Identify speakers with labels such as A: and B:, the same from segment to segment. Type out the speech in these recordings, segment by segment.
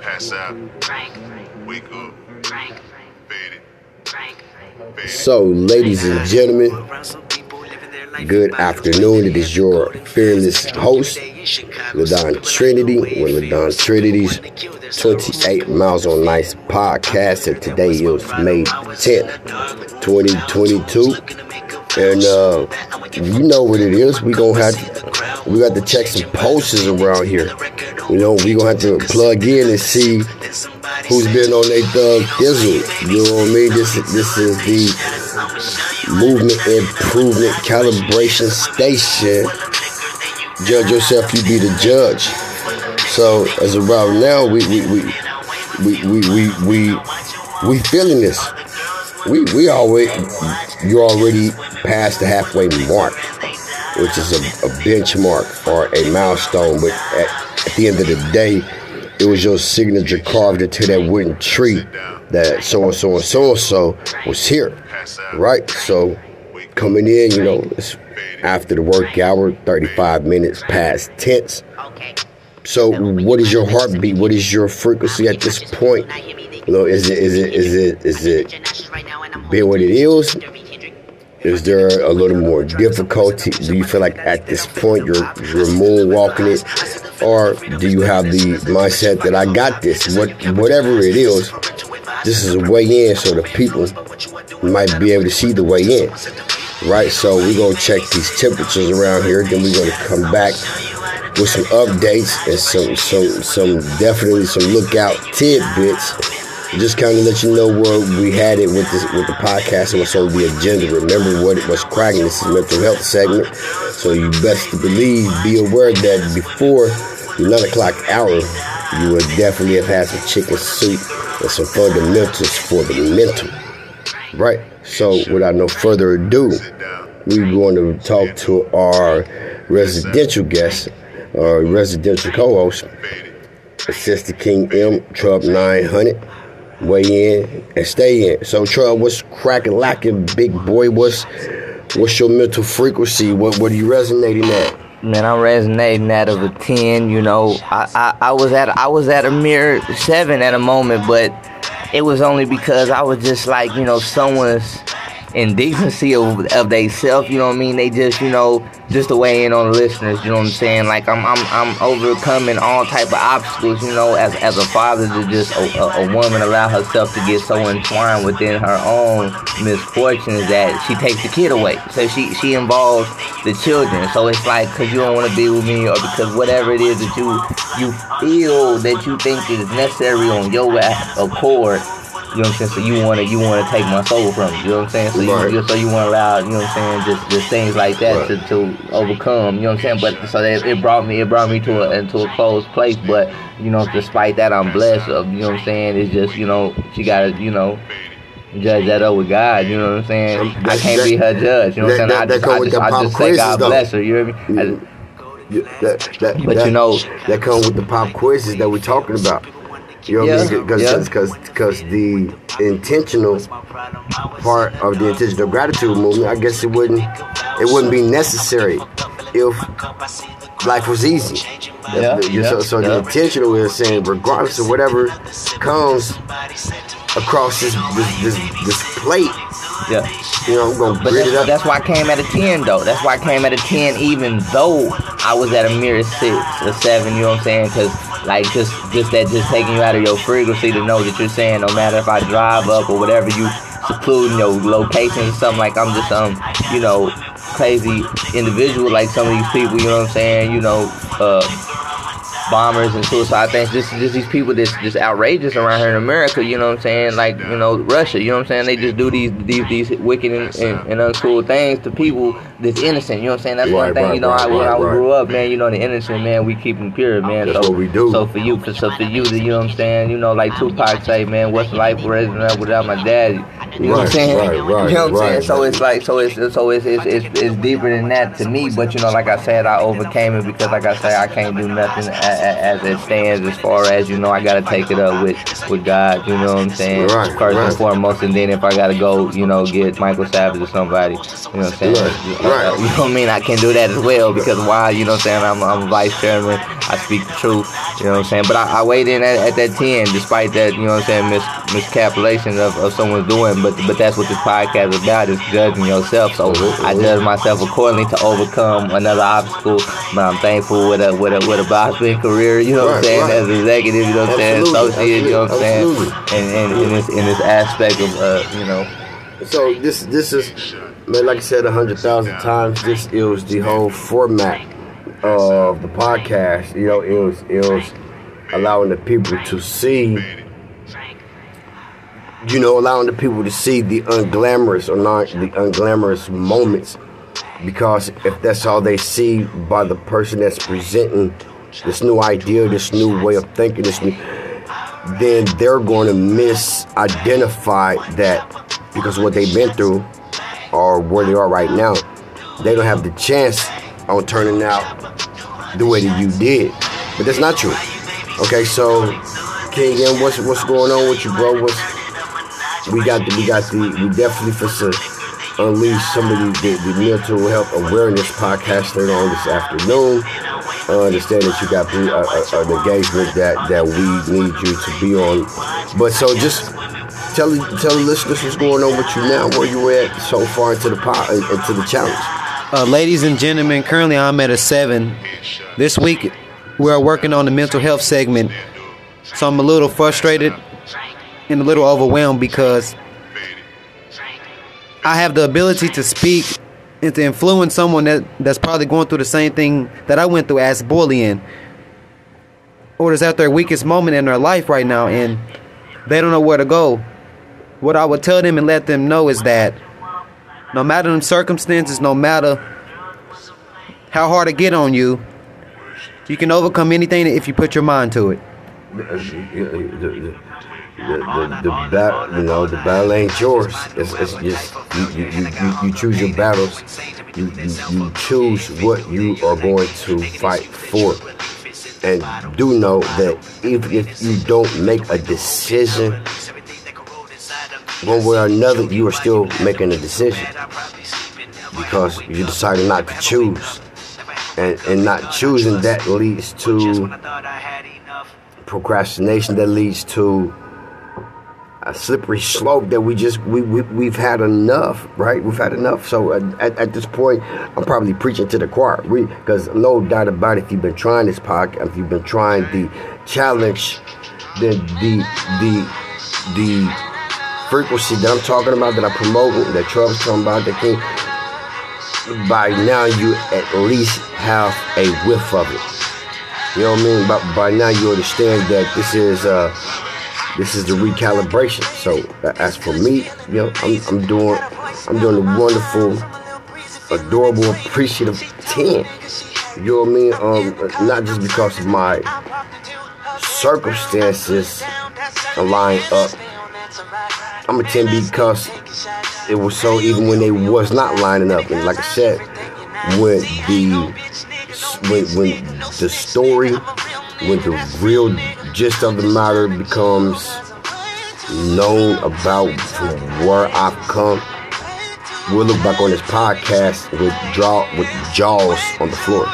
A: Pass out. Wake up. Faded.
B: So, ladies and gentlemen, good afternoon. It is your fearless host, Ladon Trinity, with Ladon Trinity's 28 Miles on Nice podcast. And today is May 10th, 2022. And uh, you know what it is. We gonna have to, we got to check some posters around here. You know, we gonna have to plug in and see who's been on their thug thizzle. You know what I mean? This this is the movement improvement calibration station. Judge yourself, you be the judge. So as of right now, we we we we we we we, we feeling this. We we always you already past the halfway mark, which is a, a benchmark or a milestone. But at, at the end of the day, it was your signature carved into that wooden tree that so and so and so and so was here, right? So coming in, you know, it's after the work hour, 35 minutes past tense. So what is your heartbeat? What is your frequency at this point? You know, is it is it is it is it being what it is? Is there a little more difficulty? Do you feel like at this point you're you're moonwalking it, or do you have the mindset that I got this? What whatever it is, this is a way in, so the people might be able to see the way in, right? So we're gonna check these temperatures around here. Then we're gonna come back with some updates and some some some definitely some lookout tidbits just kind of let you know where we had it with this with the podcast and what's on the agenda. Remember what was cracking. This is mental health segment, so you best believe, be aware that before the nine o'clock hour, you will definitely have had some chicken soup and some fundamentals for the mental. Right. So without no further ado, we're going to talk to our residential guest, our residential co-host, Assistant King M, Trump 900 weigh in and stay in. So, Trump, what's cracking, lacking, big boy? What's what's your mental frequency? What what are you resonating at?
C: Man, I'm resonating out of a ten. You know, I, I, I was at I was at a mere seven at a moment, but it was only because I was just like you know someone's indecency of of they self. You know what I mean? They just you know just to weigh in on the listeners. You know what I'm saying? Like I'm I'm I'm overcoming all type of obstacles. You know, as as a father to just a, a, a woman allow herself to get so entwined within her own misfortunes that she takes the kid away. So she she involves the children. So it's like because you don't want to be with me or because whatever it is that you you feel that you think is necessary on your accord you know what I'm saying? So you wanna you wanna take my soul from me. You know what I'm saying? So
B: Right.
C: you so you wanna allow you know what I'm saying? Just just things like that
B: Right.
C: to, to overcome. You know what I'm saying? But so that it brought me it brought me to a into a closed place. But you know, despite that, I'm blessed. Of, you know what I'm saying? It's just you know she gotta you know. Judge that up with God, you know what I'm saying?
B: Um,
C: I can't
B: that-
C: be her judge, you know what I'm
B: that-
C: saying?
B: that-
C: I just, I just, I just say God
B: though.
C: bless her, you know what I mean? I-
B: Yeah, That, that,
C: But
B: that,
C: you know-
B: that come with the pop quizzes that we're talking about. You know what I mean? Because
C: yeah.
B: because because the intentional part of the intentional gratitude movement, I guess it wouldn't it wouldn't be necessary if life was easy.
C: Yeah, yeah,
B: so so the intentional is saying regardless of whatever comes across this this this, this plate,
C: yeah.
B: You know, I'm gonna
C: But
B: grit it up.
C: that's why I came at a 10, though. That's why I came at a 10, even though I was at a mere 6 or 7, you know what I'm saying? Because, like, just just that just taking you out of your frequency to know that you're saying no matter if I drive up or whatever, you secluding your location or something, like I'm just, um, you know, crazy individual like some of these people, you know what I'm saying? You know, uh, bombers and suicide things. Just just these people that's just outrageous around here in America. You know what I'm saying? Like you know Russia. You know what I'm saying? They just do these these these wicked and, and, and uncool things to people that's innocent. You know what I'm saying? That's one
B: Right,
C: thing.
B: right,
C: you know,
B: right,
C: I, when I grew up, man. You know the innocent man. We keep them pure, man.
B: That's
C: so
B: what we do.
C: So for you, so for you, you know what I'm saying? You know, like Tupac say, man, what's life without my daddy? You know what I'm saying?
B: right, right,
C: you know what I'm saying? So it's like, so it's so it's, it's it's it's deeper than that to me. But you know, like I said, I overcame it because, like I say, I can't do nothing a- a- as it stands. As far as you know, I gotta take it up with with God. You know what I'm saying?
B: Right,
C: First
B: right.
C: and foremost, and then if I gotta go, you know, get Michael Savage or somebody, you know what I'm saying?
B: Right, Right.
C: you know what I mean? I can do that as well because why? You know what I'm saying? I'm, I'm a vice chairman. I speak the truth. You know what I'm saying? But I, I weighed in at, at that 10 despite that, you know what I'm saying, mis, miscalculation of, of someone's doing. But but that's what this podcast is about is judging yourself. So I judge myself accordingly to overcome another obstacle. But I'm thankful with a with a with a boxing career, you know what I'm saying,
B: right.
C: as executive, you know what I'm saying, associate, you know what I'm saying, and, and in this in this aspect of uh, you know.
B: So this this is man, like I said a hundred thousand times. This is the whole format of the podcast. You know, it was it was allowing the people to see. You know, allowing the people to see the unglamorous or not the unglamorous moments, because if that's all they see by the person that's presenting this new idea, this new way of thinking, this new then they're going to misidentify that because what they've been through or where they are right now. They don't have the chance on turning out the way that you did. But that's not true. Okay, so King what's what's going on with you, bro? What's we got the we got the we definitely for to unleash some of the, the, the mental health awareness podcast later on this afternoon. I understand that you got the, uh, uh, an engagement that, that we need you to be on. But so just tell tell the listeners what's going on with you now, where you at so far into the pot, into the challenge.
D: Uh, ladies and gentlemen, currently I'm at a seven. This week we're working on the mental health segment, so I'm a little frustrated and a little overwhelmed because I have the ability to speak and to influence someone that, that's probably going through the same thing that I went through as bullying, or is at their weakest moment in their life right now, and they don't know where to go. What I would tell them and let them know is that no matter the circumstances, no matter how hard it get on you, you can overcome anything if you put your mind to it.
B: The, the, the, you know, the battle ain't yours. It's, it's just you, you, you, you, you choose your battles. You, you, you choose what you are going to fight for. And do know that even if you don't make a decision, one way or another, you are still making a decision because you decided not to choose. And, and not choosing that leads to procrastination, that leads to a slippery slope that we just we, we we've had enough, right? We've had enough. So at, at this point, I'm probably preaching to the choir. We because no doubt about it, if you've been trying this podcast, if you've been trying the challenge, the the the the frequency that I'm talking about, that I'm promoting, that Trump's talking about, that King. By now, you at least have a whiff of it. You know what I mean? But by now, you understand that this is uh this is the recalibration. So as for me, you know, I'm, I'm doing I'm doing a wonderful, adorable, appreciative ten. You know what I mean? Um, not just because of my circumstances align up. I'm a ten because it was so even when they was not lining up. And like I said, when the when when the story, when the real gist of the matter becomes known about where I've come, we'll look back on this podcast with draw with jaws on the floor,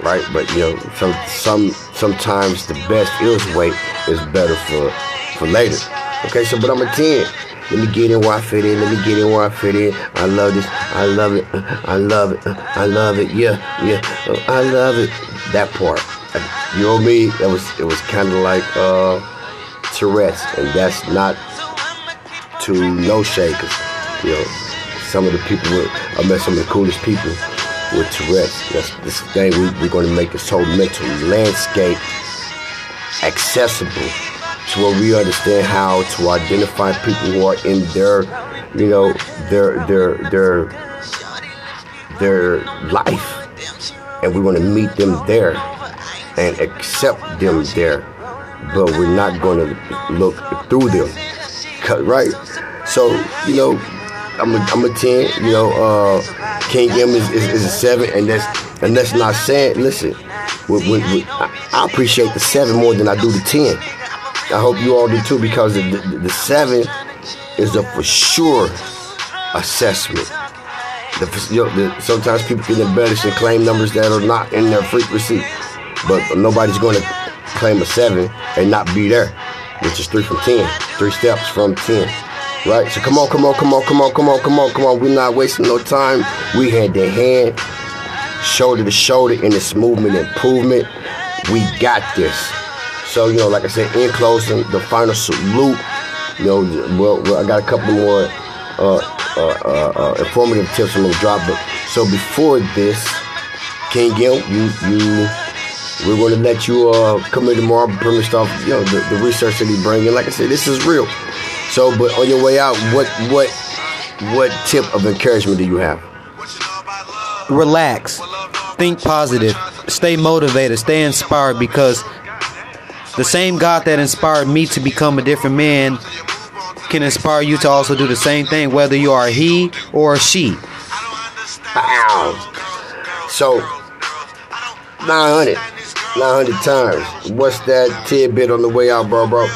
B: right? But you know, some some sometimes the best is wait is better for for later. Okay, so but I'm a ten. Let me get in where I fit in. Let me get in where I fit in. I love this. I love it. I love it. I love it. Yeah, yeah. I love it. That part. You know me? That was it was kind of like uh Tourette's, and that's not to no shade, 'cause, you know some of the people with I met some of the coolest people with Tourette's. That's this thing we, we're going to make this whole mental landscape accessible to where we understand how to identify people who are in their, you know, their their their their life, and we want to meet them there and accept them there, but we're not going to look through them, right? So you know, I'm a, I'm a ten. You know, uh, King M is, is, is a seven, and that's and that's not saying. Listen, I, I appreciate the seven more than I do the ten. I hope you all do too, because the, the, the seven is a for sure assessment. The, you know, the, sometimes people can embellish and claim numbers that are not in their frequency, but nobody's going to claim a seven and not be there, which is three from ten, three steps from ten. Right? So come on, come on, come on, come on, come on, come on, come on. We're not wasting no time. We hand in hand, shoulder to shoulder in this movement improvement. We got this. So, you know, like I said, in closing, the final salute. You know, well, well I got a couple more uh, uh, uh, uh, informative tips I'm gonna drop. But so before this, King Gil, you you we're gonna let you uh come in tomorrow premised stuff, you know the, the research that he bring and like I said, this is real. So but on your way out, what what what tip of encouragement do you have?
D: Relax. Think positive. Stay motivated. Stay inspired because the same God that inspired me to become a different man can inspire you to also do the same thing, whether you are he or she.
B: Ow. So 900. 900 times. What's that tidbit on the way out, bro, bro?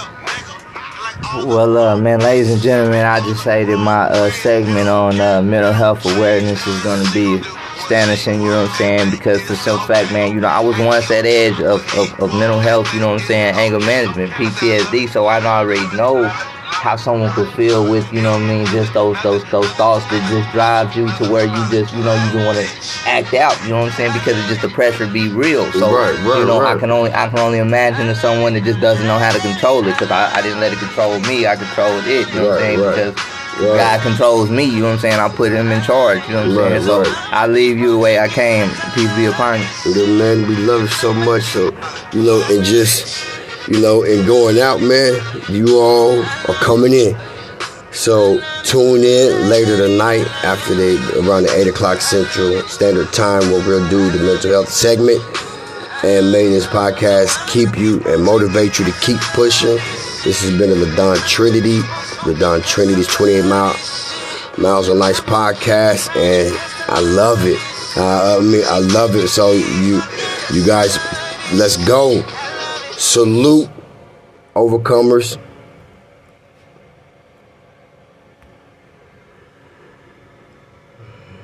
C: Well, uh, man, ladies and gentlemen, I just say that my uh, segment on uh, mental health awareness is going to be astonishing, you know what I'm saying? Because for some fact, man, you know, I was once at edge of, of, of mental health, you know what I'm saying, anger management, PTSD, so I already know how someone could feel with, you know what I mean, just those those those thoughts that just drive you to where you just, you know, you don't want to act out, you know what I'm saying? Because it's just the pressure be real. So
B: Right, right,
C: you know, I can only I can only imagine if someone that just doesn't know how to control it because I, I didn't let it control me, I controlled it, you know what I'm saying?
B: right,
C: Because
B: right.
C: God controls me, you know what I'm saying? I put him in charge, you know what I'm
B: Right,
C: saying? So. I leave you the way I came. Peace be upon you.
B: Good man, we love so much. So, you know, and just, you know, and going out, man, you all are coming in. So tune in later tonight after they around the eight o'clock central standard time where we'll do the mental health segment. And may this podcast keep you and motivate you to keep pushing. This has been the Ladon Trinity, the Ladon Trinity's 28 mile miles on nice podcast, and I love it. Uh, I mean, I love it. So you, you guys, let's go. Salute overcomers.